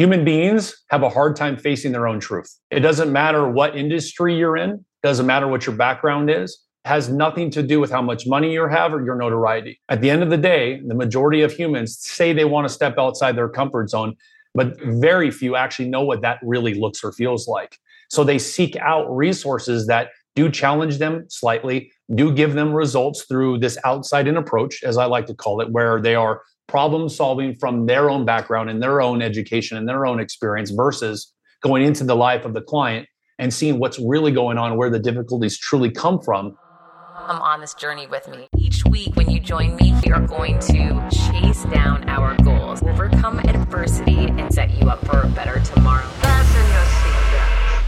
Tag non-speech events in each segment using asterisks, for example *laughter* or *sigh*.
Human beings have a hard time facing their own truth. It doesn't matter what industry you're in, doesn't matter what your background is, has nothing to do with how much money you have or your notoriety. At the end of the day, the majority of humans say they want to step outside their comfort zone, but very few actually know what that really looks or feels like. So they seek out resources that do challenge them slightly, do give them results through this outside in approach, as I like to call it, where they are problem solving from their own background and their own education and their own experience versus going into the life of the client and seeing what's really going on, where the difficulties truly come from. Come on this journey with me. Each week, when you join me, we are going to chase down our goals, overcome adversity, and set you up for a better tomorrow.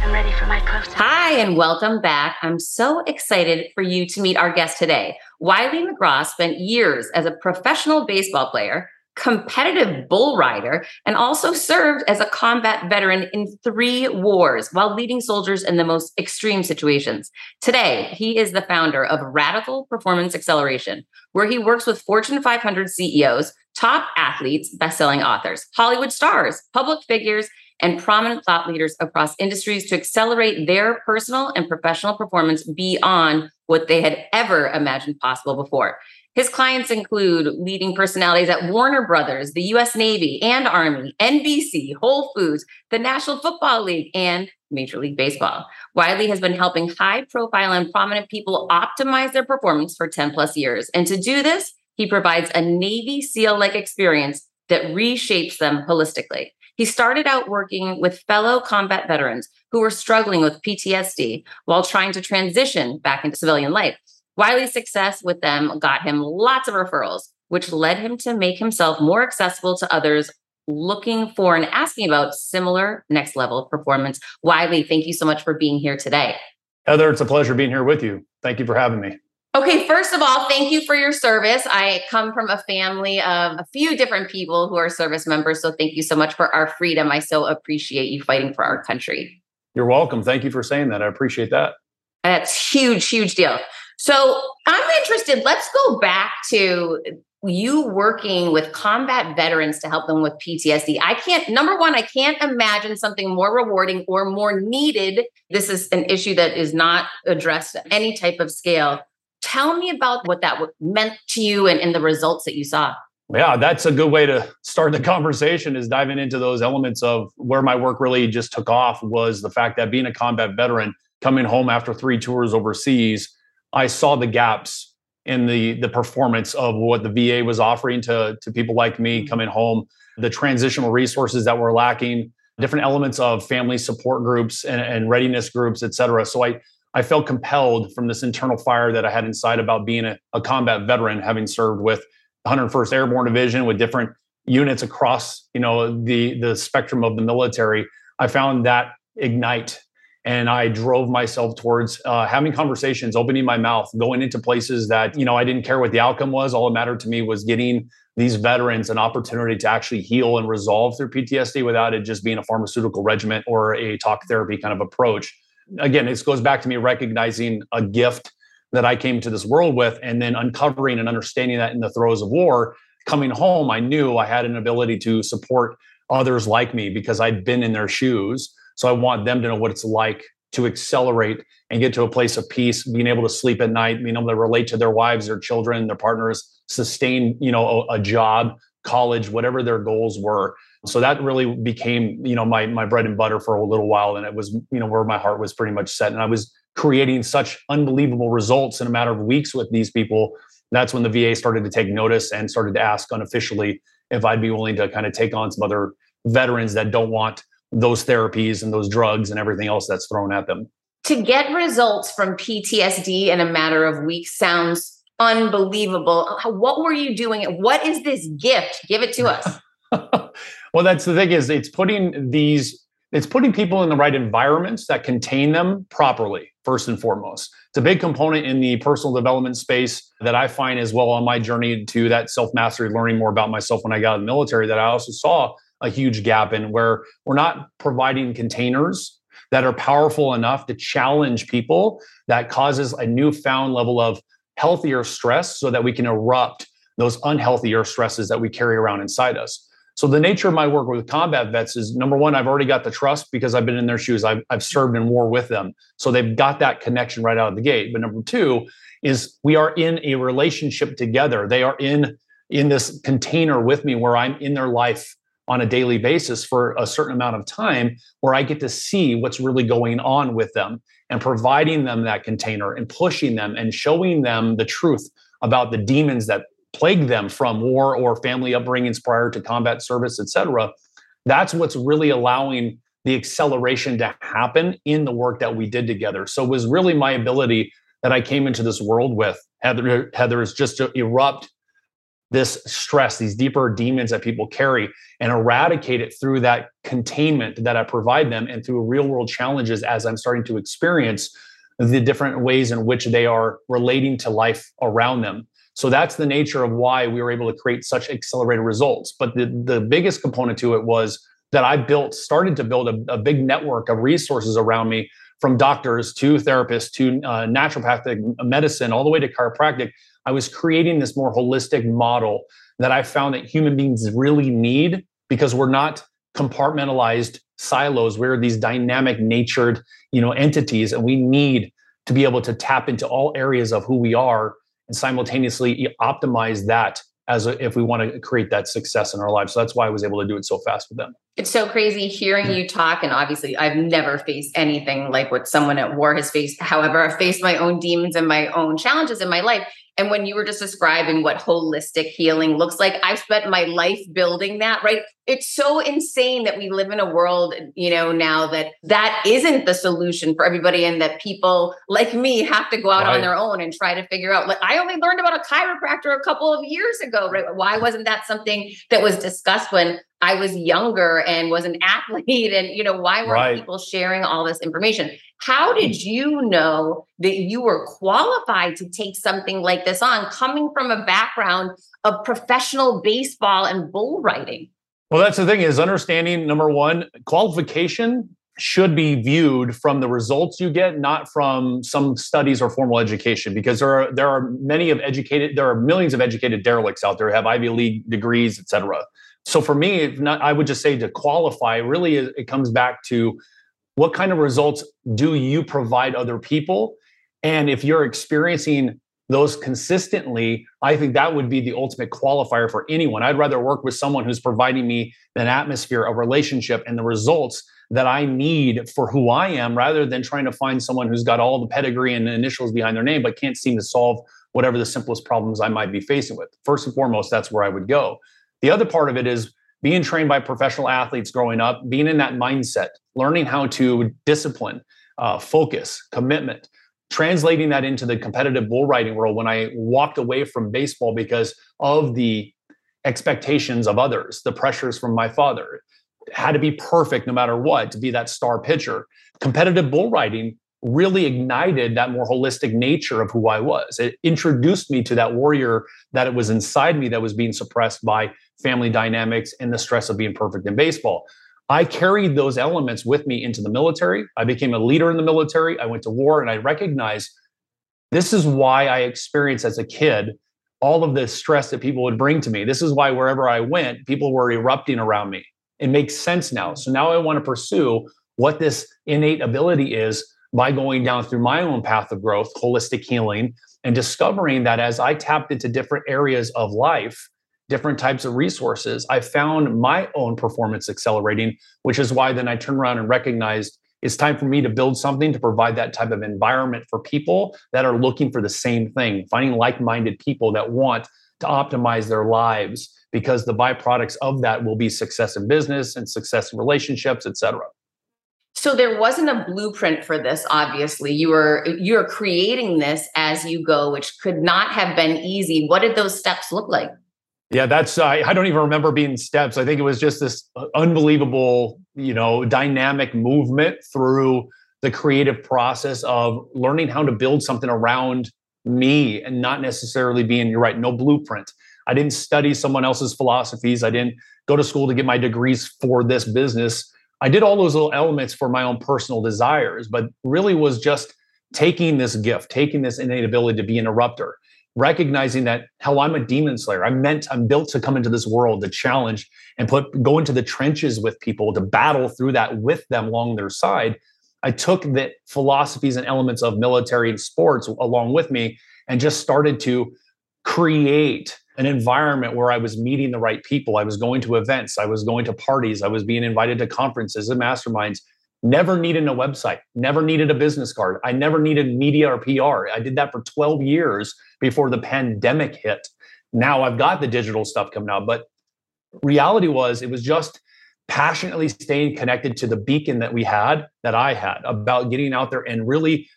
I'm ready for my close Hi, and welcome back. I'm so excited for you to meet our guest today. Wylie McGraw spent years as a professional baseball player, competitive bull rider, and also served as a combat veteran in three wars while leading soldiers in the most extreme situations. Today, he is the founder of Radical Performance Acceleration, where he works with Fortune 500 CEOs, top athletes, best-selling authors, Hollywood stars, public figures, and prominent thought leaders across industries to accelerate their personal and professional performance beyond what they had ever imagined possible before. His clients include leading personalities at Warner Brothers, the US Navy and Army, NBC, Whole Foods, the National Football League, and Major League Baseball. Wylie has been helping high profile and prominent people optimize their performance for 10 plus years. And to do this, he provides a Navy SEAL like experience that reshapes them holistically. He started out working with fellow combat veterans who were struggling with PTSD while trying to transition back into civilian life. Wylie's success with them got him lots of referrals, which led him to make himself more accessible to others looking for and asking about similar next level performance. Wylie, thank you so much for being here today. Heather, it's a pleasure being here with you. Thank you for having me. Okay, first of all, thank you for your service. I come from a family of a few different people who are service members. So thank you so much for our freedom. I so appreciate you fighting for our country. You're welcome. Thank you for saying that. I appreciate that. That's huge, huge deal. So I'm interested. Let's go back to you working with combat veterans to help them with PTSD. I can't, number one, I can't imagine something more rewarding or more needed. This is an issue that is not addressed at any type of scale Tell me about what that meant to you and, and the results that you saw. Yeah, that's a good way to start the conversation is diving into those elements of where my work really just took off was the fact that being a combat veteran, coming home after three tours overseas, I saw the gaps in the the performance of what the VA was offering to, to people like me mm-hmm. coming home, the transitional resources that were lacking, different elements of family support groups and, and readiness groups, et cetera. So I I felt compelled from this internal fire that I had inside about being a, a combat veteran, having served with 101st Airborne Division with different units across, you know, the the spectrum of the military. I found that ignite, and I drove myself towards uh, having conversations, opening my mouth, going into places that you know I didn't care what the outcome was. All that mattered to me was getting these veterans an opportunity to actually heal and resolve their PTSD without it just being a pharmaceutical regimen or a talk therapy kind of approach again, this goes back to me recognizing a gift that I came to this world with and then uncovering and understanding that in the throes of war. Coming home, I knew I had an ability to support others like me because I'd been in their shoes. So I want them to know what it's like to accelerate and get to a place of peace, being able to sleep at night, being able to relate to their wives, their children, their partners, sustain, you know, a, a job, college, whatever their goals were. So that really became, you know, my my bread and butter for a little while, and it was, you know, where my heart was pretty much set. And I was creating such unbelievable results in a matter of weeks with these people. That's when the VA started to take notice and started to ask unofficially if I'd be willing to kind of take on some other veterans that don't want those therapies and those drugs and everything else that's thrown at them. To get results from PTSD in a matter of weeks sounds unbelievable. What were you doing? What is this gift? Give it to us. *laughs* well, that's the thing is it's putting these it's putting people in the right environments that contain them properly first and foremost. It's a big component in the personal development space that i find as well on my journey to that self-mastery learning more about myself when i got in the military that i also saw a huge gap in where we're not providing containers that are powerful enough to challenge people that causes a newfound level of healthier stress so that we can erupt those unhealthier stresses that we carry around inside us So the nature of my work with combat vets is number one, I've already got the trust because I've been in their shoes. I've, I've served in war with them. So they've got that connection right out of the gate. But number two is we are in a relationship together. They are in in this container with me where I'm in their life on a daily basis for a certain amount of time where I get to see what's really going on with them and providing them that container and pushing them and showing them the truth about the demons that plague them from war or family upbringings prior to combat service, et cetera. That's what's really allowing the acceleration to happen in the work that we did together. So it was really my ability that I came into this world with. Heather, Heather is just to erupt this stress, these deeper demons that people carry, and eradicate it through that containment that I provide them and through real world challenges as I'm starting to experience the different ways in which they are relating to life around them. So that's the nature of why we were able to create such accelerated results. But the, the biggest component to it was that I built, started to build a, a big network of resources around me from doctors to therapists to uh, naturopathic medicine, all the way to chiropractic I was creating this more holistic model that I found that human beings really need because we're not compartmentalized silos. We're these dynamic natured, you know, entities, and we need to be able to tap into all areas of who we are and simultaneously optimize that as a, if we want to create that success in our lives. So that's why I was able to do it so fast with them. It's so crazy hearing you talk. And obviously, I've never faced anything like what someone at war has faced. However, I've faced my own demons and my own challenges in my life. And when you were just describing what holistic healing looks like, I've spent my life building that, right? It's so insane that we live in a world, you know, now that that isn't the solution for everybody and that people like me have to go out right. on their own and try to figure out. Like, I only learned about a chiropractor a couple of years ago, right? Why wasn't that something that was discussed when I was younger and was an athlete? *laughs* And, you know, why weren't right. people sharing all this information? How did you know that you were qualified to take something like this on, coming from a background of professional baseball and bull riding? Well, that's the thing is understanding number one, qualification should be viewed from the results you get, not from some studies or formal education, because there are there are many of educated, there are millions of educated derelicts out there who have Ivy League degrees, et cetera. So for me, not, I would just say to qualify, really, it comes back to what kind of results do you provide other people? And if you're experiencing those consistently i think that would be the ultimate qualifier for anyone. I'd rather work with someone who's providing me an atmosphere a relationship and the results that i need for who i am rather than trying to find someone who's got all the pedigree and the initials behind their name but can't seem to solve whatever the simplest problems i might be facing with. First and foremost that's where i would go. The other part of it is being trained by professional athletes growing up, being in that mindset, learning how to discipline, uh, focus, commitment, translating that into the competitive bull riding world when I walked away from baseball because of the expectations of others, the pressures from my father. Had to be perfect no matter what to be that star pitcher. Competitive bull riding really ignited that more holistic nature of who I was. It introduced me to that warrior that it was inside me that was being suppressed by family dynamics and the stress of being perfect in baseball. I carried those elements with me into the military. I became a leader in the military. I went to war and I recognized this is why I experienced as a kid all of the stress that people would bring to me. This is why wherever I went, people were erupting around me. It makes sense now. So now I want to pursue what this innate ability is by going down through my own path of growth, holistic healing, and discovering that as I tapped into different areas of life, different types of resources, I found my own performance accelerating, which is why then I turned around and recognized it's time for me to build something to provide that type of environment for people that are looking for the same thing, finding like minded people that want to optimize their lives because the byproducts of that will be success in business and success in relationships, et cetera. So there wasn't a blueprint for this obviously. You were you're creating this as you go which could not have been easy. What did those steps look like? Yeah, that's I, I don't even remember being steps. I think it was just this unbelievable, you know, dynamic movement through the creative process of learning how to build something around me and not necessarily being you're right, no blueprint. I didn't study someone else's philosophies. I didn't go to school to get my degrees for this business. I did all those little elements for my own personal desires, but really was just taking this gift, taking this innate ability to be an erupter. Recognizing that hell, I'm a demon slayer. I'm meant, I'm built to come into this world to challenge and put go into the trenches with people to battle through that with them along their side. I took the philosophies and elements of military and sports along with me and just started to create an environment where I was meeting the right people. I was going to events, I was going to parties, I was being invited to conferences and masterminds. Never needed a website, never needed a business card. I never needed media or PR. I did that for 12 years before the pandemic hit. Now I've got the digital stuff coming out, but reality was it was just passionately staying connected to the beacon that we had, that I had about getting out there and really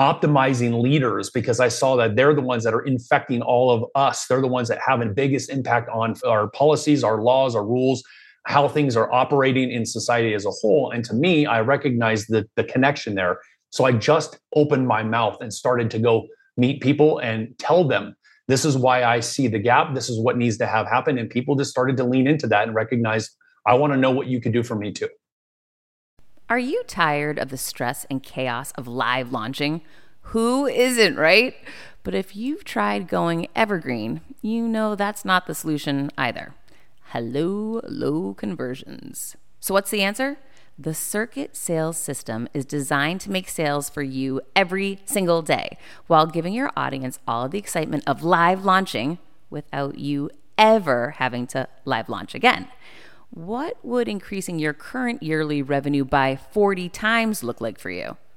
optimizing leaders because I saw that they're the ones that are infecting all of us. They're the ones that have the biggest impact on our policies, our laws, our rules, how things are operating in society as a whole. And to me, I recognize the, the connection there. So I just opened my mouth and started to go meet people and tell them this is why I see the gap. This is what needs to have happen. And people just started to lean into that and recognize, I want to know what you could do for me too. Are you tired of the stress and chaos of live launching? Who isn't, right? But if you've tried going evergreen, you know that's not the solution either. Hello, low conversions. So, what's the answer? The Circuit Sales System is designed to make sales for you every single day while giving your audience all the excitement of live launching without you ever having to live launch again what would increasing your current yearly revenue by 40 times look like for you?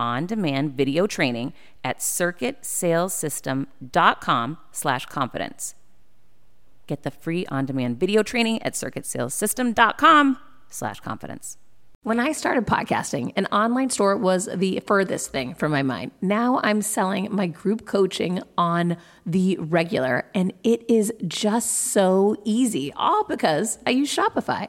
on-demand video training at circuitsalessystem.com slash confidence. Get the free on-demand video training at circuitsalessystem.com slash confidence. When I started podcasting, an online store was the furthest thing from my mind. Now I'm selling my group coaching on the regular, and it is just so easy, all because I use Shopify.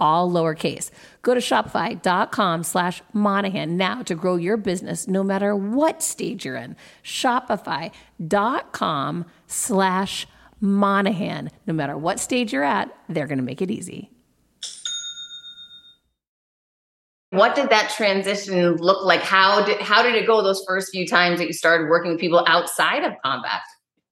all lowercase. Go to shopify.com slash Monahan now to grow your business no matter what stage you're in. Shopify.com slash Monahan. No matter what stage you're at, they're going to make it easy. What did that transition look like? How did how did it go those first few times that you started working with people outside of combat?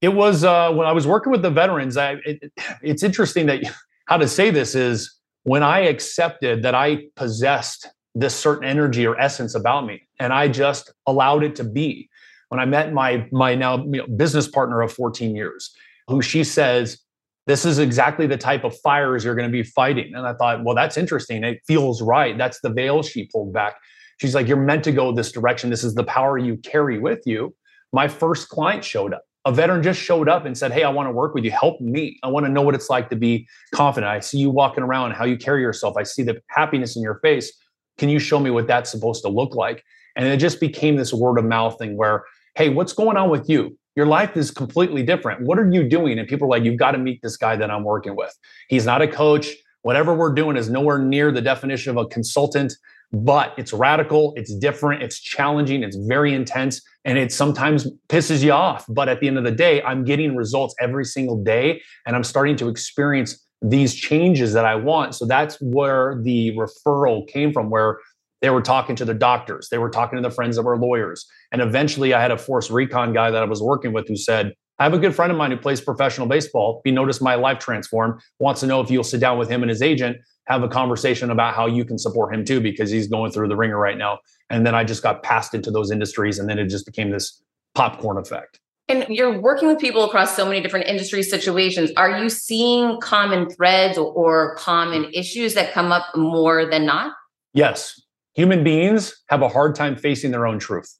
It was uh, when I was working with the veterans. I, it, it's interesting that *laughs* how to say this is when I accepted that I possessed this certain energy or essence about me. And I just allowed it to be. When I met my my now business partner of 14 years, who she says, this is exactly the type of fires you're going to be fighting. And I thought, well, that's interesting. It feels right. That's the veil she pulled back. She's like, you're meant to go this direction. This is the power you carry with you. My first client showed up. A veteran just showed up and said, Hey, I want to work with you. Help me. I want to know what it's like to be confident. I see you walking around, how you carry yourself. I see the happiness in your face. Can you show me what that's supposed to look like? And it just became this word of mouth thing where, Hey, what's going on with you? Your life is completely different. What are you doing? And people are like, You've got to meet this guy that I'm working with. He's not a coach. Whatever we're doing is nowhere near the definition of a consultant but it's radical, it's different, it's challenging, it's very intense, and it sometimes pisses you off. But at the end of the day, I'm getting results every single day, and I'm starting to experience these changes that I want. So that's where the referral came from, where they were talking to the doctors, they were talking to the friends that were lawyers. And eventually, I had a force recon guy that I was working with who said, I have a good friend of mine who plays professional baseball. He noticed my life transform, wants to know if you'll sit down with him and his agent have a conversation about how you can support him too, because he's going through the ringer right now. And then I just got passed into those industries, and then it just became this popcorn effect. And you're working with people across so many different industry situations. Are you seeing common threads or, or common issues that come up more than not? Yes. Human beings have a hard time facing their own truth.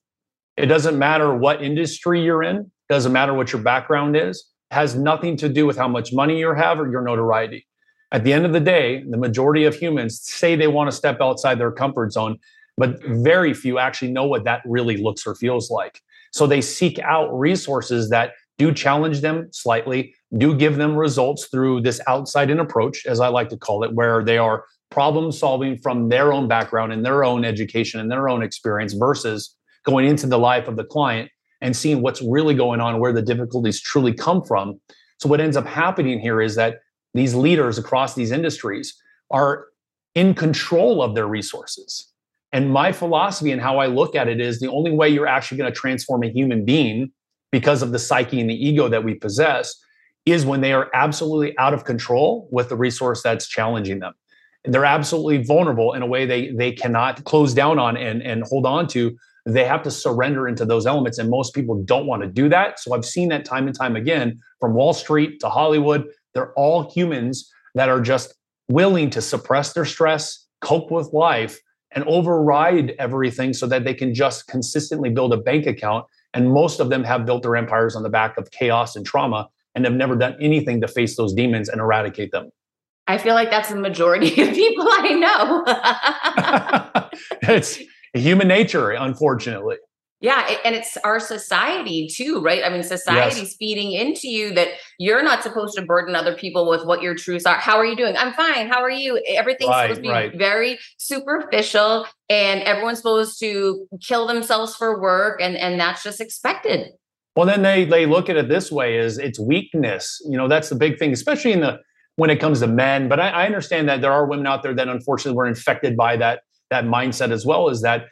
It doesn't matter what industry you're in, doesn't matter what your background is, has nothing to do with how much money you have or your notoriety at the end of the day, the majority of humans say they want to step outside their comfort zone, but very few actually know what that really looks or feels like. So they seek out resources that do challenge them slightly, do give them results through this outside in approach, as I like to call it, where they are problem solving from their own background and their own education and their own experience versus going into the life of the client and seeing what's really going on, where the difficulties truly come from. So, what ends up happening here is that these leaders across these industries are in control of their resources. And my philosophy and how I look at it is the only way you're actually going to transform a human being because of the psyche and the ego that we possess is when they are absolutely out of control with the resource that's challenging them. And they're absolutely vulnerable in a way they they cannot close down on and, and hold on to. They have to surrender into those elements. And most people don't want to do that. So I've seen that time and time again from Wall Street to Hollywood they're all humans that are just willing to suppress their stress, cope with life, and override everything so that they can just consistently build a bank account. And most of them have built their empires on the back of chaos and trauma and have never done anything to face those demons and eradicate them. I feel like that's the majority *laughs* of people I know. *laughs* it's human nature, unfortunately. Yeah, and it's our society too, right? I mean, society's yes. feeding into you that you're not supposed to burden other people with what your truths are. How are you doing? I'm fine. How are you? Everything's right, supposed to be right. very superficial, and everyone's supposed to kill themselves for work, and and that's just expected. Well, then they they look at it this way: is it's weakness. You know, that's the big thing, especially in the when it comes to men. But I, I understand that there are women out there that unfortunately were infected by that that mindset as well. Is that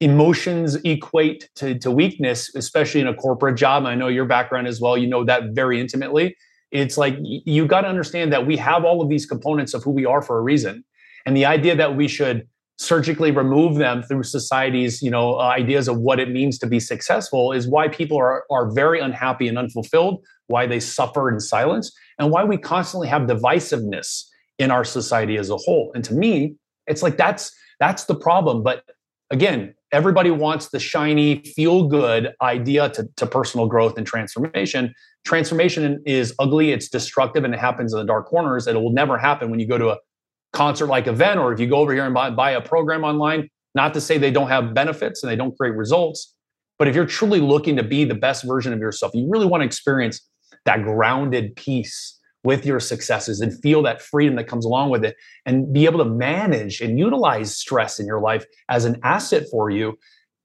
emotions equate to, to weakness, especially in a corporate job. I know your background as well. You know that very intimately. It's like you got to understand that we have all of these components of who we are for a reason. And the idea that we should surgically remove them through society's you know uh, ideas of what it means to be successful is why people are, are very unhappy and unfulfilled why they suffer in silence and why we constantly have divisiveness in our society as a whole and to me it's like that's that's the problem but again, everybody wants the shiny, feel good idea to, to personal growth and transformation. Transformation is ugly, it's destructive, and it happens in the dark corners. It will never happen when you go to a concert like event or if you go over here and buy, buy a program online. Not to say they don't have benefits and they don't create results, but if you're truly looking to be the best version of yourself, you really want to experience that grounded peace with your successes and feel that freedom that comes along with it and be able to manage and utilize stress in your life as an asset for you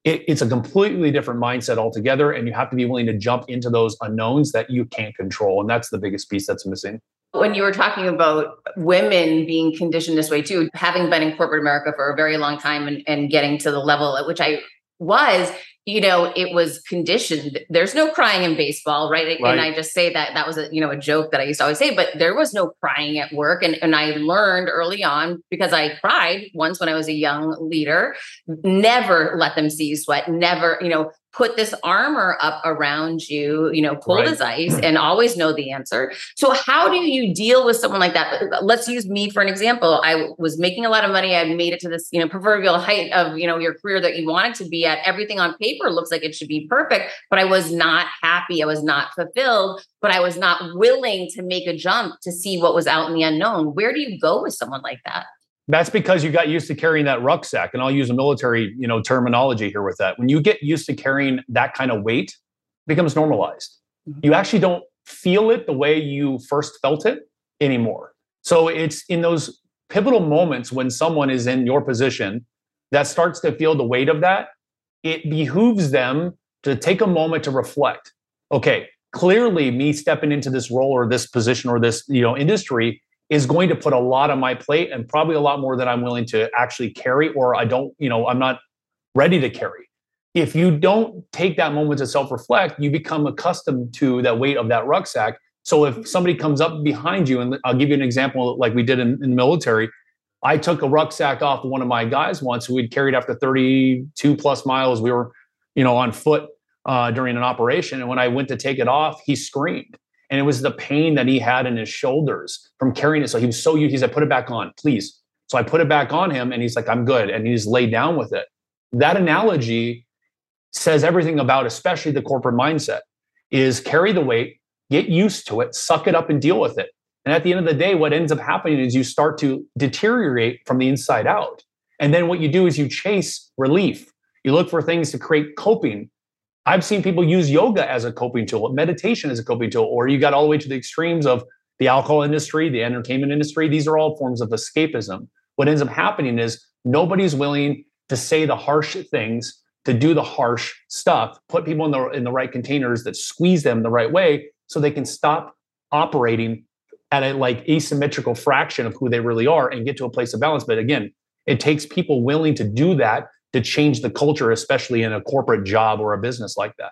it, it's a completely different mindset altogether and you have to be willing to jump into those unknowns that you can't control and that's the biggest piece that's missing. When you were talking about women being conditioned this way too having been in corporate america for a very long time and, and getting to the level at which i was you know, it was conditioned. There's no crying in baseball, right? Right. And I just say that that was a, you know, a joke that I used to always say, but there was no crying at work. And, and I learned early on because I cried once when I was a young leader, never let them see you sweat, never, you know, put this armor up around you, you know, cold Right. as ice and always know the answer. So how do you deal with someone like that? Let's use me for an example. I was making a lot of money. I made it to this, you know, proverbial height of, you know, your career that you wanted to be at. Everything on paper looks like it should be perfect, but I was not happy. I was not fulfilled, but I was not willing to make a jump to see what was out in the unknown. Where do you go with someone like that? That's because you got used to carrying that rucksack. And I'll use a military, you know, terminology here with that. When you get used to carrying that kind of weight, it becomes normalized. Mhm. You actually don't feel it the way you first felt it anymore. So it's in those pivotal moments when someone is in your position that starts to feel the weight of that, it behooves them to take a moment to reflect. Okay, clearly me stepping into this role or this position or this, you know, industry is going to put a lot on my plate and probably a lot more than I'm willing to actually carry, or I don't, you know, I'm not ready to carry. If you don't take that moment to self reflect, you become accustomed to that weight of that rucksack. So if somebody comes up behind you, and I'll give you an example like we did in, in the military, I took a rucksack off one of my guys once who we'd carried after 32 plus miles. We were, you know, on foot uh, during an operation. And when I went to take it off, he screamed and it was the pain that he had in his shoulders from carrying it. So he was so used. He said, "Put it back on, please." So I put it back on him, and he's like, "I'm good," and he's laid down with it. That analogy says everything about, especially the corporate mindset, is carry the weight, get used to it, suck it up, and deal with it. And at the end of the day, what ends up happening is you start to deteriorate from the inside out. And then what you do is you chase relief. You look for things to create coping I've seen people use yoga as a coping tool, meditation as a coping tool, or you got all the way to the extremes of the alcohol industry, the entertainment industry. These are all forms of escapism. What ends up happening is nobody's willing to say the harsh things, to do the harsh stuff, put people in the in the right containers that squeeze them the right way so they can stop operating at a like asymmetrical fraction of who they really are and get to a place of balance. But again, it takes people willing to do that to change the culture, especially in a corporate job or a business like that.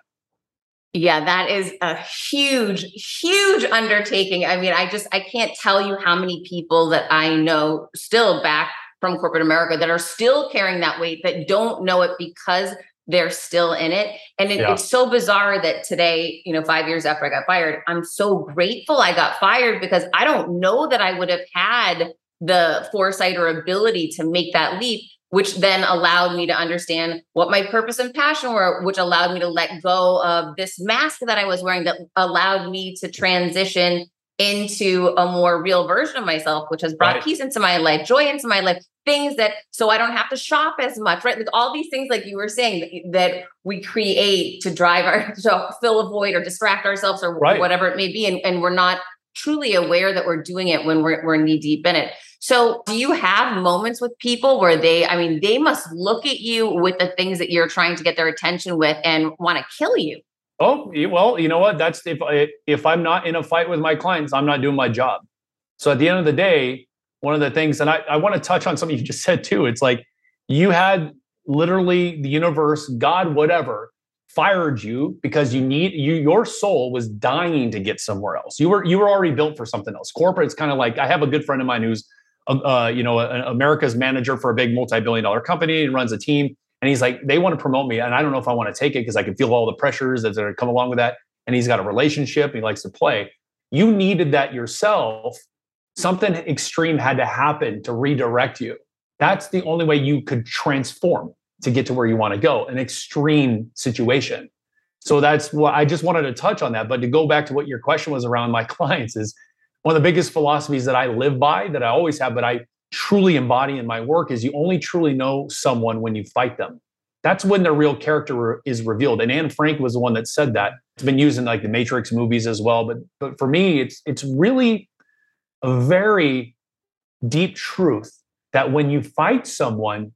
Yeah, that is a huge, huge undertaking. I mean, I just I can't tell you how many people that I know still back from corporate America that are still carrying that weight that don't know it because they're still in it. And it, Yeah. it's so bizarre that today, you know, five years after I got fired, I'm so grateful I got fired because I don't know that I would have had the foresight or ability to make that leap which then allowed me to understand what my purpose and passion were, which allowed me to let go of this mask that I was wearing that allowed me to transition into a more real version of myself, which has brought Right. peace into my life, joy into my life, things that so I don't have to shop as much, right? Like all these things, like you were saying, that, we create to drive our *laughs* to fill a void or distract ourselves or Right. whatever it may be. And, and we're not truly aware that we're doing it when we're, we're knee deep in it. So, do you have moments with people where they, I mean, they must look at you with the things that you're trying to get their attention with and want to kill you? Oh, well, you know what? That's if I, if I'm not in a fight with my clients, I'm not doing my job. So at the end of the day, one of the things, and I, I want to touch on something you just *laughs* said too. It's like you had literally the universe, God, whatever, fired you because you need you your soul was dying to get somewhere else. You were you were already built for something else. Corporate's kind of like I have a good friend of mine who's uh, you know a- America's manager for a big multi-billion dollar company and runs a team. And he's like, they want to promote me, and I don't know if I want to take it because I can feel all the pressures that are come along with that. And he's got a relationship, he likes to play. You needed that yourself. Something extreme had to happen to redirect you. That's the only way you could transform to get to where you want to go, an extreme situation. So that's what I just wanted to touch on that. But to go back to what your question was around my *laughs* clients is one of the biggest philosophies that I live by, that I always have, but I truly embody in my work is you only truly know someone when you fight them. That's when their real character is revealed. And Anne Frank was the one that said that. It's been used in like the Matrix movies as well. But but for me, it's it's really a very deep truth that when you fight someone,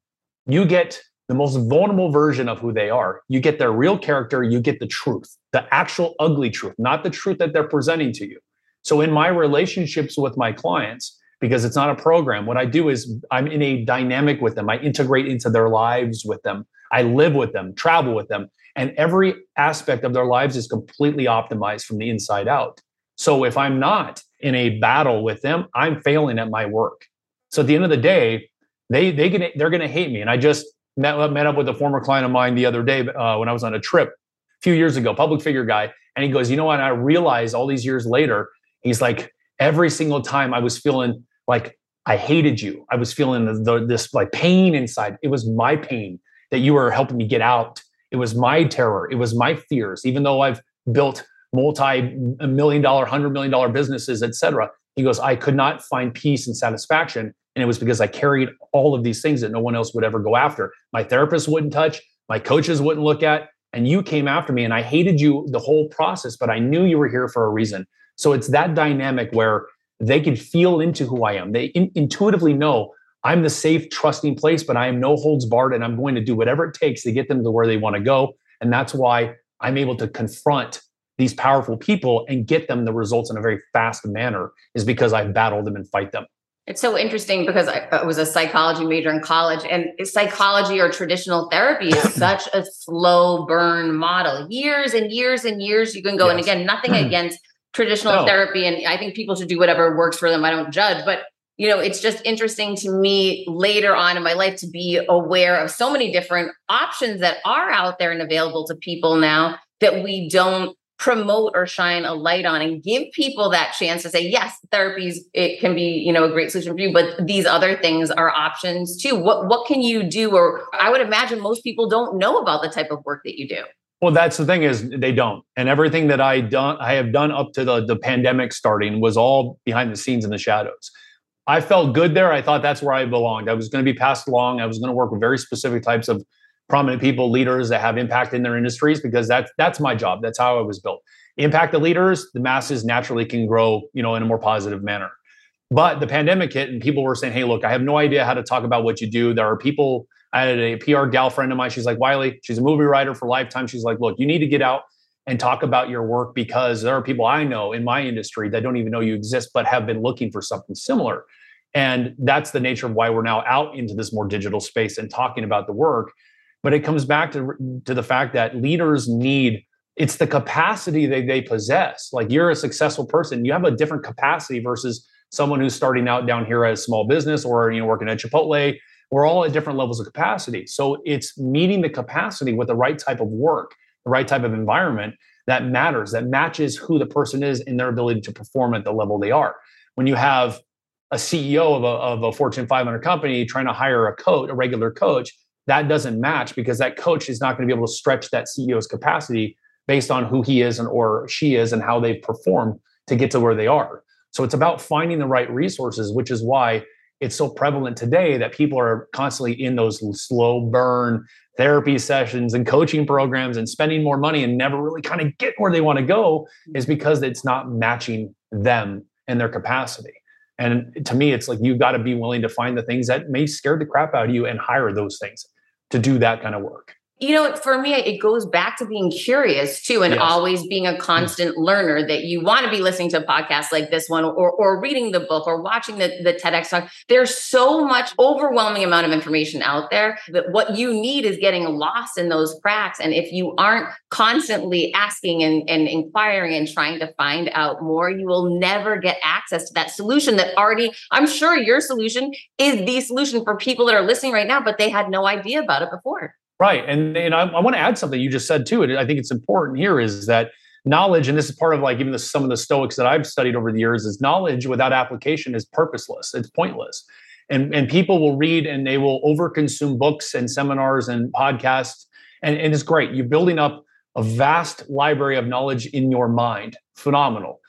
you get the most vulnerable version of who they are. You get their real character, you get the truth, the actual ugly truth, not the truth that they're presenting to you. So in my relationships with my clients, because it's not a program, what I do is I'm in a dynamic with them. I integrate into their lives with them. I live with them, travel with them, and every aspect of their lives is completely optimized from the inside out. So if I'm not in a battle with them, I'm failing at my work. So at the end of the day, they they can they're going to hate me. And I just met, met up with a former client of mine the other day uh, when I was on a trip a few years ago, public figure guy, and he goes, you know what? I realized all these years later, he's like, every single time I was feeling like I hated you. I was feeling the, the, this like pain inside. It was my pain that you were helping me get out. It was my terror. It was my fears. Even though I've built multi-million dollar, hundred million dollar businesses, et cetera. He goes, I could not find peace and satisfaction. And it was because I carried all of these things that no one else would ever go after. My therapist wouldn't touch, my coaches wouldn't look at, and you came after me and I hated you the whole process, but I knew you were here for a reason. So it's that dynamic where they can feel into who I am. They in, intuitively know I'm the safe, trusting place, but I am no holds barred and I'm going to do whatever it takes to get them to where they want to go. And that's why I'm able to confront these powerful people and get them the results in a very fast manner is because I battle them and fight them. It's so interesting because I was a psychology major in college, and psychology or traditional therapy is *clears throat* such a slow burn model. Years and years and years you can go. Yes. And again, nothing *clears throat* against traditional no. therapy and i think people should do whatever works for them i don't judge but you know it's just interesting to me later on in my life to be aware of so many different options that are out there and available to people now that we don't promote or shine a light on and give people that chance to say yes therapies it can be you know a great solution for you but these other things are options too. What what can you do? Or i would imagine most people don't know about the type of work that you do well, that's the thing is they don't. And everything that I done I have done up to the, the pandemic starting was all behind the scenes in the shadows. I felt good there. I thought that's where I belonged. I was going to be passed along. I was going to work with very specific types of prominent people, leaders that have impact in their industries because that's that's my job. That's how I was built. Impact the leaders, the masses naturally can grow, you know, in a more positive manner. But the pandemic hit and people were saying, "Hey, look, I have no idea how to talk about what you do. There are people I had a PR gal friend of mine. She's like, Wylie, she's a movie writer for Lifetime. She's like, look, you need to get out and talk about your work because there are people I know in my industry that don't even know you exist, but have been looking for something similar. And that's the nature of why we're now out into this more digital space and talking about the work. But it comes back to, to the fact that leaders need it's the capacity that they possess. Like you're a successful person, you have a different capacity versus someone who's starting out down here as a small business or you know working at Chipotle we're all at different levels of capacity. So it's meeting the capacity with the right type of work, the right type of environment that matters, that matches who the person is in their ability to perform at the level they are. When you have a CEO of a, of a Fortune 500 company trying to hire a coach, a regular coach, that doesn't match because that coach is not going to be able to stretch that CEO's capacity based on who he is and or she is and how they've performed to get to where they are. So it's about finding the right resources, which is why it's so prevalent today that people are constantly in those slow burn therapy sessions and coaching programs and spending more money and never really kind of get where they want to go is mm-hmm. because it's not matching them and their capacity. And to me, it's like you've got to be willing to find the things that may scare the crap out of you and hire those things to do that kind of work you know, for me, it goes back to being curious too, and yes. always being a constant mm-hmm. learner. That you want to be listening to podcasts like this one, or or reading the book, or watching the the TEDx talk. There's so much overwhelming amount of information out there that what you need is getting lost in those cracks. And if you aren't constantly asking and, and inquiring and trying to find out more, you will never get access to that solution that already. I'm sure your solution is the solution for people that are listening right now, but they had no idea about it before. Right. And, and I, I want to add something you just said too. And I think it's important here is that knowledge, and this is part of like even the, some of the Stoics that I've studied over the years, is knowledge without application is purposeless. It's pointless. And, and people will read and they will overconsume books and seminars and podcasts. And, and it's great. You're building up a vast library of knowledge in your mind. Phenomenal.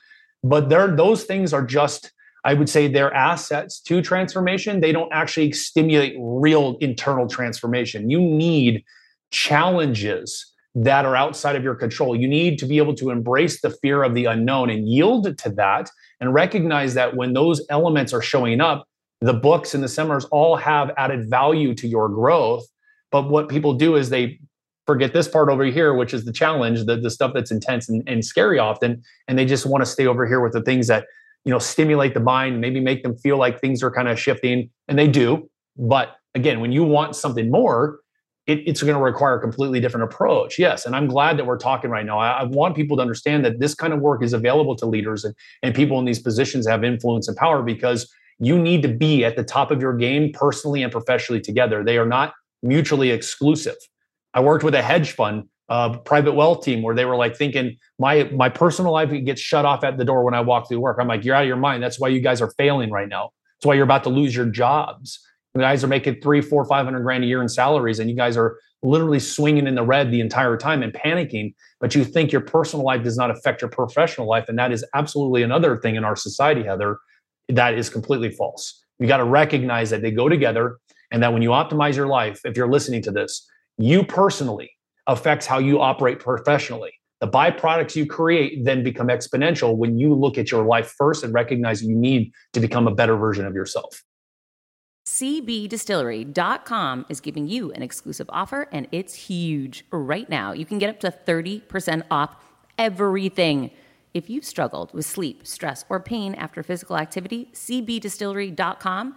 But there, those things are just I would say they're assets to transformation. They don't actually stimulate real internal transformation. You need challenges that are outside of your control. You need to be able to embrace the fear of the unknown and yield to that and recognize that when those elements are showing up, the books and the seminars all have added value to your growth. But what people do is they forget this part over here, which is the challenge, the, the stuff that's intense and, and scary often. And they just want to stay over here with the things that you know stimulate the mind maybe make them feel like things are kind of shifting and they do but again when you want something more it, it's going to require a completely different approach. Yes. And I'm glad that we're talking right now. I, I, want people to understand that this kind of work is available to leaders and, and people in these positions have influence and power because you need to be at the top of your game personally and professionally together. They are not mutually exclusive. I worked with a hedge fund, uh, private wealth team where they were like thinking my my personal life gets shut off at the door when I walk through work. I'm like, you're out of your mind. That's why you guys are failing right now. That's why you're about to lose your jobs. You guys are making three, four, five hundred grand a year in salaries, and you guys are literally swinging in the red the entire time and panicking. But you think your personal life does not affect your professional life, and that is absolutely another thing in our society, Heather. That is completely false. You got to recognize that they go together, and that when you optimize your life, if you're listening to this, you personally affects how you operate professionally. The byproducts you create then become exponential when you look at your life first and recognize you need to become a better version of yourself. CBDistillery.com is giving you an exclusive offer and it's huge. Right now, you can get up to 30% off everything. If you've struggled with sleep, stress, or pain after physical activity, CBDistillery.com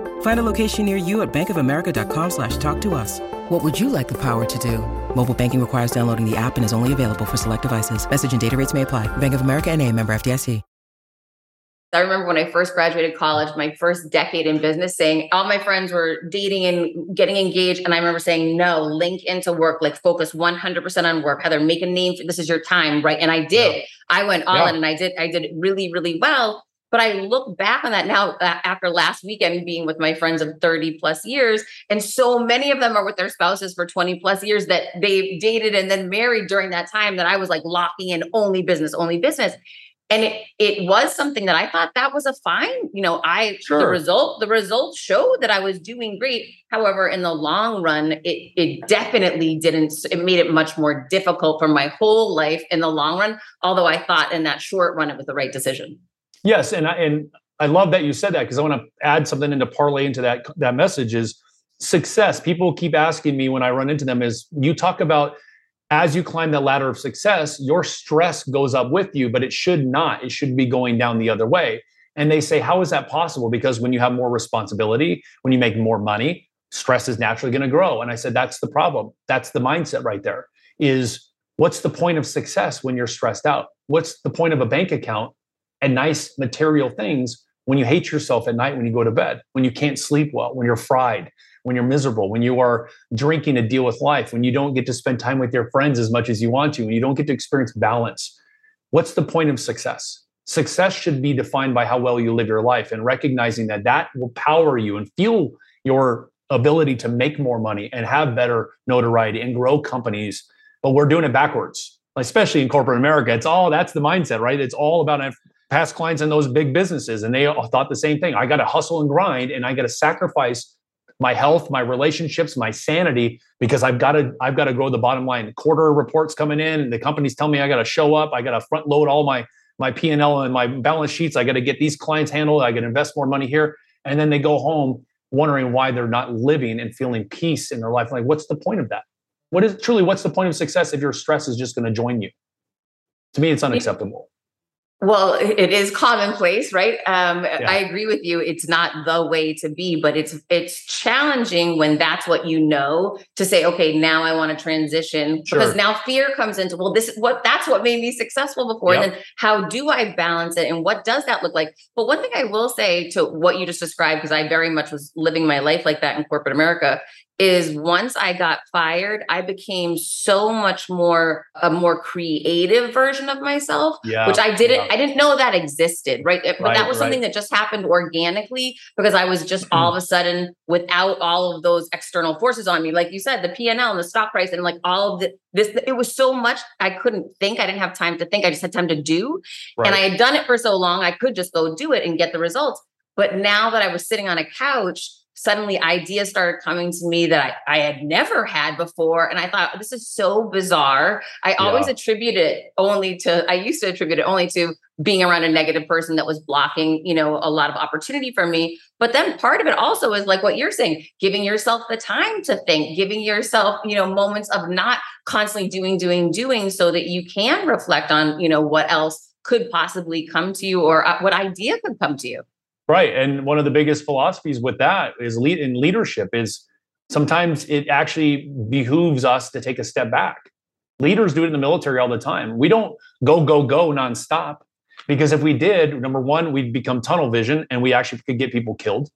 Find a location near you at bankofamerica.com slash talk to us. What would you like the power to do? Mobile banking requires downloading the app and is only available for select devices. Message and data rates may apply. Bank of America and a member FDIC. I remember when I first graduated college, my first decade in business, saying all my friends were dating and getting engaged. And I remember saying, no, link into work, like focus 100% on work. Heather, make a name. For, this is your time. Right. And I did. Yeah. I went all yeah. in and I did, I did really, really well. But I look back on that now uh, after last weekend being with my friends of 30 plus years. And so many of them are with their spouses for 20 plus years that they dated and then married during that time that I was like locking in only business, only business. And it, it was something that I thought that was a fine, you know, I, sure. the result, the results showed that I was doing great. However, in the long run, it, it definitely didn't, it made it much more difficult for my whole life in the long run. Although I thought in that short run, it was the right decision. Yes, and I, and I love that you said that because I want to add something into parlay into that that message is success. People keep asking me when I run into them is you talk about as you climb the ladder of success, your stress goes up with you, but it should not. It should be going down the other way. And they say, how is that possible? Because when you have more responsibility, when you make more money, stress is naturally going to grow. And I said, that's the problem. That's the mindset right there. Is what's the point of success when you're stressed out? What's the point of a bank account and nice material things when you hate yourself at night when you go to bed, when you can't sleep well, when you're fried, when you're miserable, when you are drinking to deal with life, when you don't get to spend time with your friends as much as you want to, when you don't get to experience balance. What's the point of success? Success should be defined by how well you live your life and recognizing that that will power you and fuel your ability to make more money and have better notoriety and grow companies. But we're doing it backwards, especially in corporate America. It's all that's the mindset, right? It's all about past clients in those big businesses and they all thought the same thing. I got to hustle and grind and i got to sacrifice my health my relationships my sanity because i've got to i've got to grow the bottom line. Quarter reports coming in the companies tell me i got to show up i got to front load all my my p&l and my balance sheets i got to get these clients handled i got to invest more money here. And then they go home wondering why they're not living and feeling peace in their life. Like what's the point of that? What is truly what's the point of success if your stress is just going to join you? To me it's unacceptable well, it is commonplace, right? Um, yeah. I agree with you. It's not the way to be, but it's it's challenging when that's what you know to say, okay, now I want to transition sure. because now fear comes into well, this is what that's what made me successful before. Yep. And then how do I balance it, and what does that look like? But one thing I will say to what you just described, because I very much was living my life like that in corporate America, is once I got fired, I became so much more a more creative version of myself, Yeah. which I didn't yeah. I didn't know that existed, right? But Right, that was something right. that just happened organically because I was just all of a sudden without all of those external forces on me, like you said, the P and the stock price and like all of the, this. It was so much I couldn't think. I didn't have time to think. I just had time to do, and I had done it for so long. I could just go do it and get the results. But now that I was sitting on a couch, suddenly ideas started coming to me that I, I had never had before. And I thought, this is so bizarre. I always Yeah. attribute it only to, I used to attribute it only to being around a negative person that was blocking, you know, a lot of opportunity for me. But then part of it also is like what you're saying, giving yourself the time to think, giving yourself, you know, moments of not constantly doing, doing, doing so that you can reflect on, you know, what else could possibly come to you or uh, what idea could come to you. Right. And one of the biggest philosophies with that is lead in leadership is sometimes it actually behooves us to take a step back. Leaders do it in the military all the time. We don't go, go, go nonstop. Because if we did, number one, we'd become tunnel vision and we actually could get people killed.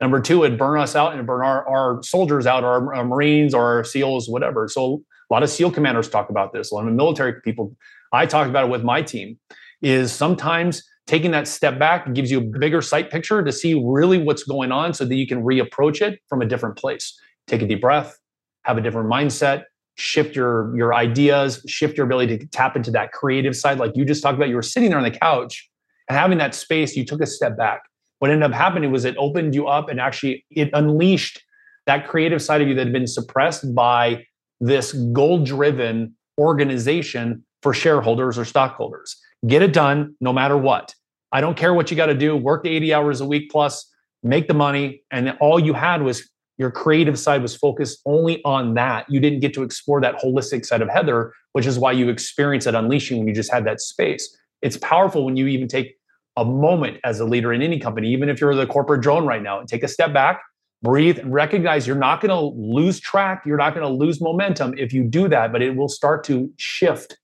Number two, it'd burn us out and burn our, our soldiers out, our, our Marines or our SEALs, whatever. So a lot of SEAL commanders talk about this. A lot of military people, I talk about it with my team, is sometimes taking that step back gives you a bigger sight picture to see really what's going on so that you can reapproach it from a different place. Take a deep breath, have a different mindset, shift your your ideas, shift your ability to tap into that creative side like you just talked about. You were sitting there on the couch and having that space, you took a step back. What ended up happening was it opened you up and actually it unleashed that creative side of you that had been suppressed by this goal driven organization for shareholders or stockholders. Get it done no matter what. I don't care what you got to do, work the 80 hours a week plus, make the money. And all you had was your creative side was focused only on that. You didn't get to explore that holistic side of Heather, which is why you experience that unleashing when you just had that space. It's powerful when you even take a moment as a leader in any company, even if you're the corporate drone right now, and take a step back, breathe, and recognize you're not going to lose track. You're not going to lose momentum if you do that, but it will start to shift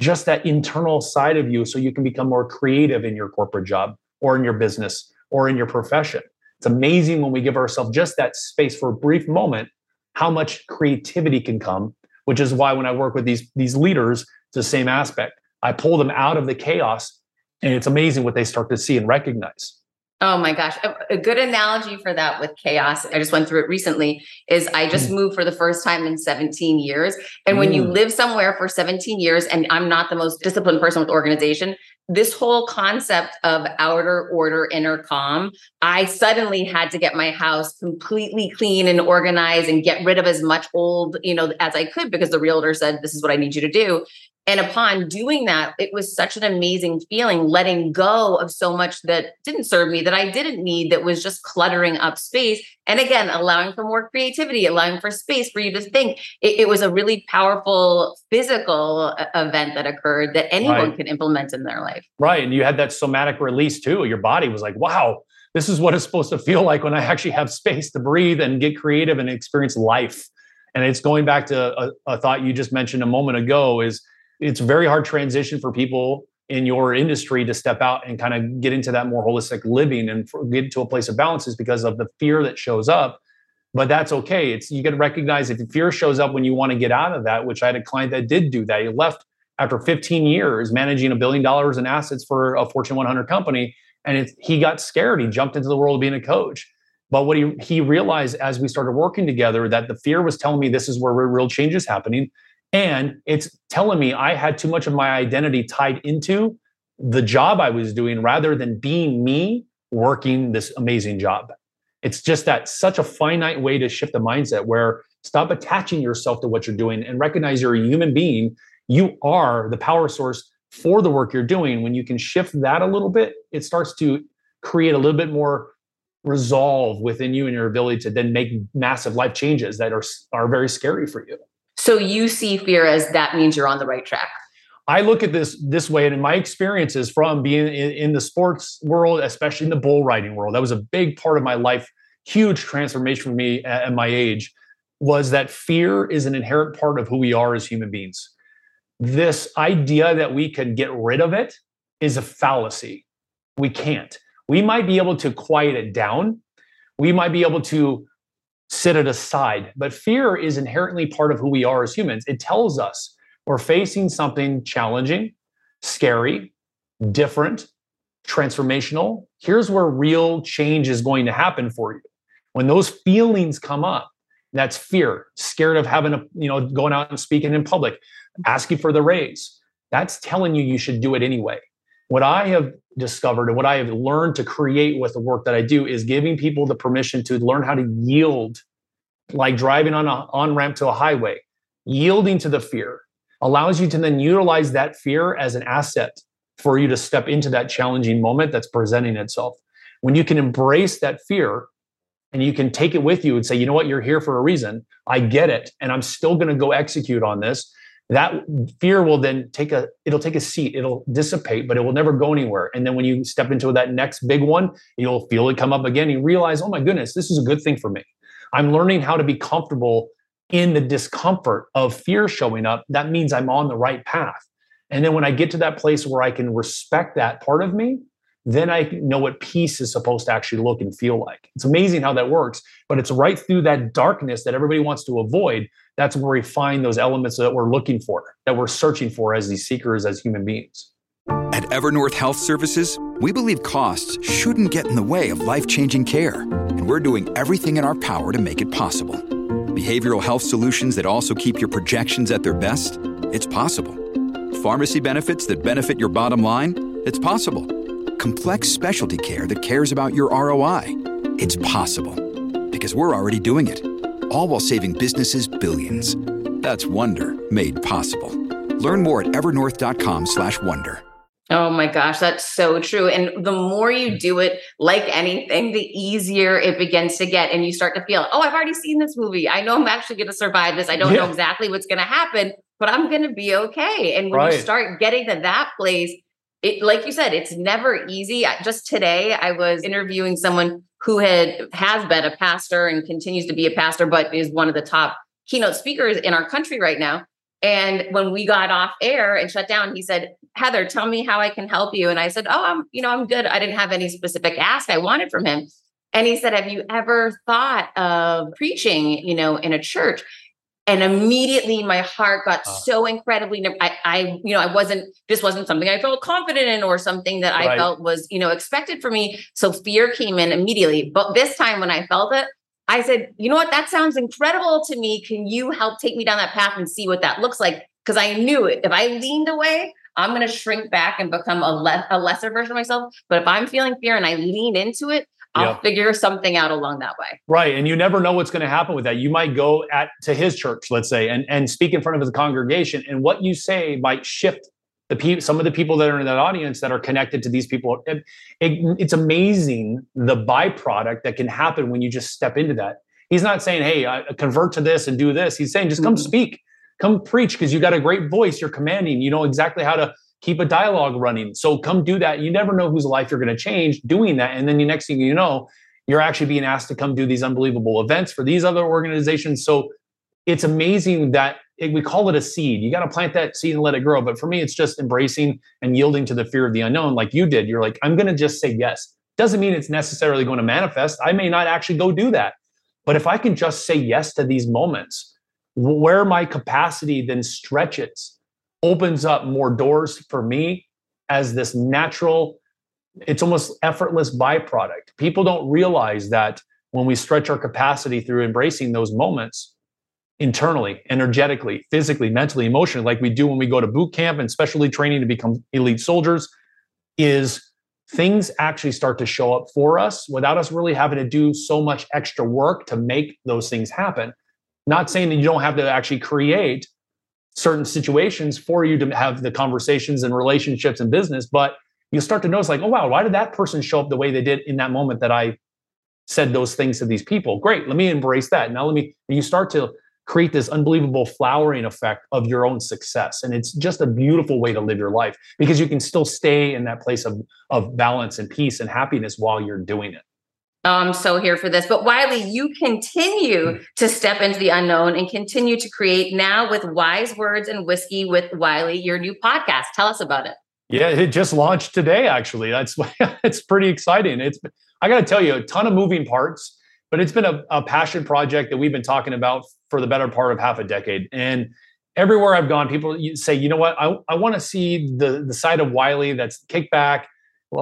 just that internal side of you so you can become more creative in your corporate job or in your business or in your profession. It's amazing when we give ourselves just that space for a brief moment how much creativity can come, which is why when I work with these these leaders, it's the same aspect. I pull them out of the chaos and it's amazing what they start to see and recognize. Oh my gosh. A, good analogy for that with chaos, I just went through it recently, is I just moved for the first time in 17 years. And when you Mm. live somewhere for 17 years, and I'm not the most disciplined person with organization, this whole concept of outer order, inner calm, I suddenly had to get my house completely clean and organized and get rid of as much old, you know, as I could because the realtor said, this is what I need you to do. And upon doing that, it was such an amazing feeling, letting go of so much that didn't serve me, that I didn't need, that was just cluttering up space. And again, allowing for more creativity, allowing for space for you to think. It, it was a really powerful physical uh, event that occurred that anyone Right. can implement in their life. Right. And you had that somatic release too. Your body was like, wow, this is what it's supposed to feel like when I actually have space to breathe and get creative and experience life. And it's going back to a, a thought you just mentioned a moment ago is it's a very hard transition for people in your industry to step out and kind of get into that more holistic living and get to a place of balance is because of the fear that shows up. But that's okay. It's you got to recognize if the fear shows up when you want to get out of that which i had a client that did do that. He left after 15 years managing a billion dollars in assets for a fortune 100 company and he got scared. He jumped into the world of being a coach. But what he, he realized as we started working together that the fear was telling me this is where real change is happening and it's telling me I had too much of my identity tied into the job I was doing rather than being me working this amazing job. It's just that such a finite way to shift the mindset where stop attaching yourself to what you're doing and recognize you're a human being. You are the power source for the work you're doing. When you can shift that a little bit, it starts to create a little bit more resolve within you and your ability to then make massive life changes that are are very scary for you. So you see fear as that means you're on the right track. I look at this this way, and in my experiences from being in, in the sports world, especially in the bull riding world, that was a big part of my life. Huge transformation for me at, at my age was that fear is an inherent part of who we are as human beings. This idea that we can get rid of it is a fallacy. We can't. We might be able to quiet it down. We might be able to sit it aside. But fear is inherently part of who we are as humans. It tells us we're facing something challenging, scary, different, transformational. Here's where real change is going to happen for you. When those feelings come up, that's fear, scared of having a, you know, going out and speaking in public, asking for the raise. That's telling you you should do it anyway. What I have discovered and what I have learned to create with the work that I do is giving people the permission to learn how to yield, like driving on a on ramp to a highway. Yielding to the fear allows you to then utilize that fear as an asset for you to step into that challenging moment that's presenting itself. When you can embrace that fear and you can take it with you and say, you know what, you're here for a reason. I get it. And I'm still going to go execute on this that fear will then take a it'll take a seat it'll dissipate but it will never go anywhere. And then when you step into that next big one you'll feel it come up again. You realize oh my goodness this is a good thing for me. I'm learning how to be comfortable in the discomfort of fear showing up. That means i'm on the right path. And then when i get to that place where i can respect that part of me then I know what peace is supposed to actually look and feel like. It's amazing how that works, but it's right through that darkness that everybody wants to avoid. That's where we find those elements that we're looking for, that we're searching for as these seekers, as human beings. At Evernorth Health Services, we believe costs shouldn't get in the way of life changing care, and we're doing everything in our power to make it possible. Behavioral health solutions that also keep your projections at their best? It's possible. Pharmacy benefits that benefit your bottom line? It's possible complex specialty care that cares about your ROI. It's possible because we're already doing it. All while saving businesses billions. That's Wonder made possible. Learn more at evernorth.com/wonder. Oh my gosh, that's so true. And the more you mm. do it, like anything, the easier it begins to get. And you start to feel, oh, I've already seen this movie. I know I'm actually going to survive this. I don't yeah. know exactly what's going to happen, but I'm going to be okay. And when right. you start getting to that place, it, like you said, it's never easy. Just today, I was interviewing someone who had has been a pastor and continues to be a pastor, but is one of the top keynote speakers in our country right now. And when we got off air and shut down, he said, "Heather, tell me how I can help you." And I said, "Oh, I'm, you know, I'm good. I didn't have any specific ask I wanted from him." And he said, "Have you ever thought of preaching, you know, in a church?" And immediately my heart got uh, so incredibly I, I you know i wasn't this wasn't something i felt confident in or something that i right. felt was you know expected for me. So fear came in immediately. But this time when i felt it i said you know what? That sounds incredible to me. Can you help take me down that path and see what that looks like? Because i knew it. If i leaned away i'm going to shrink back and become a, le- a lesser version of myself. But if i'm feeling fear and i lean into it I'll yep. figure something out along that way. Right. And you never know what's going to happen with that. You might go at to his church, let's say, and, and speak in front of his congregation. And what you say might shift the people, some of the people that are in that audience that are connected to these people. It, it, it's amazing the byproduct that can happen when you just step into that. He's not saying, hey, I convert to this and do this. He's saying, just come mm-hmm. speak, come preach because you got a great voice. You're commanding. You know exactly how to keep a dialogue running. So come do that. You never know whose life you're going to change doing that. And then the next thing you know, you're actually being asked to come do these unbelievable events for these other organizations. So it's amazing that it, we call it a seed. You got to plant that seed and let it grow. But for me, it's just embracing and yielding to the fear of the unknown, like you did. You're like, I'm going to just say yes. Doesn't mean it's necessarily going to manifest. I may not actually go do that. But if I can just say yes to these moments, where my capacity then stretches opens up more doors for me as this natural, it's almost effortless byproduct. People don't realize that when we stretch our capacity through embracing those moments internally, energetically, physically, mentally, emotionally, like we do when we go to boot camp and specialty training to become elite soldiers, is things actually start to show up for us without us really having to do so much extra work to make those things happen. Not saying that you don't have to actually create certain situations for you to have the conversations and relationships and business but you start to notice like oh wow why did that person show up the way they did in that moment that i said those things to these people? Great let me embrace that. Now let me you start to create this unbelievable flowering effect of your own success and it's just a beautiful way to live your life because you can still stay in that place of of balance and peace and happiness while you're doing it I'm so here for this. But Wylie, you continue mm. to step into the unknown and continue to create now with Wise Words and Whiskey with Wylie, your new podcast. Tell us about it. Yeah, it just launched today. Actually, that's *laughs* it's pretty exciting. It's I got to tell you, a ton of moving parts, but it's been a, a passion project that we've been talking about for the better part of half a decade. And everywhere I've gone, people say, you know what, I, I want to see the the side of Wylie that's kickback,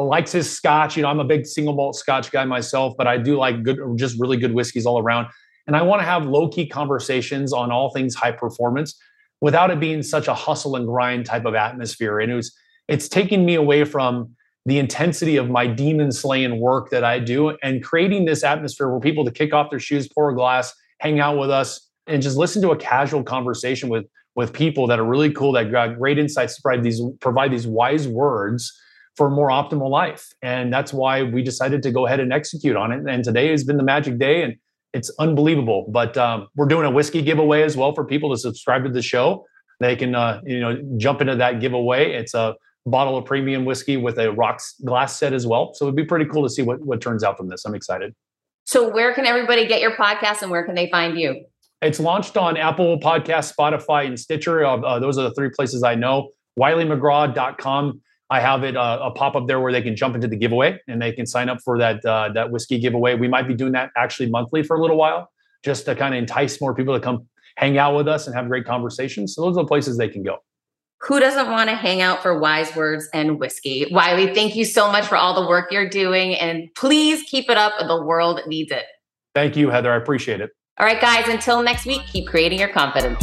likes his scotch. You know, I'm a big single malt scotch guy myself, but I do like good, just really good whiskeys all around. And I want to have low key conversations on all things high performance without it being such a hustle and grind type of atmosphere. And it was, it's taking me away from the intensity of my demon slaying work that I do and creating this atmosphere where people to kick off their shoes, pour a glass, hang out with us, and just listen to a casual conversation with with people that are really cool that got great insights to provide these provide these wise words for a more optimal life. And that's why we decided to go ahead and execute on it. And today has been the magic day and it's unbelievable. But um, we're doing a whiskey giveaway as well for people to subscribe to the show. They can uh, you know jump into that giveaway. It's a bottle of premium whiskey with a rocks glass set as well. So it'd be pretty cool to see what what turns out from this. I'm excited. So where can everybody get your podcast and where can they find you? It's launched on Apple Podcast, Spotify, and Stitcher. Uh, uh, those are the three places I know. WylieMcGraw.com. I have it uh, a pop up there where they can jump into the giveaway and they can sign up for that uh, that whiskey giveaway. We might be doing that actually monthly for a little while, just to kind of entice more people to come hang out with us and have great conversations. So those are the places they can go. Who doesn't want to hang out for wise words and whiskey? Wylie, thank you so much for all the work you're doing, and please keep it up. The world needs it. Thank you, Heather. I appreciate it. All right, guys. Until next week, keep creating your confidence.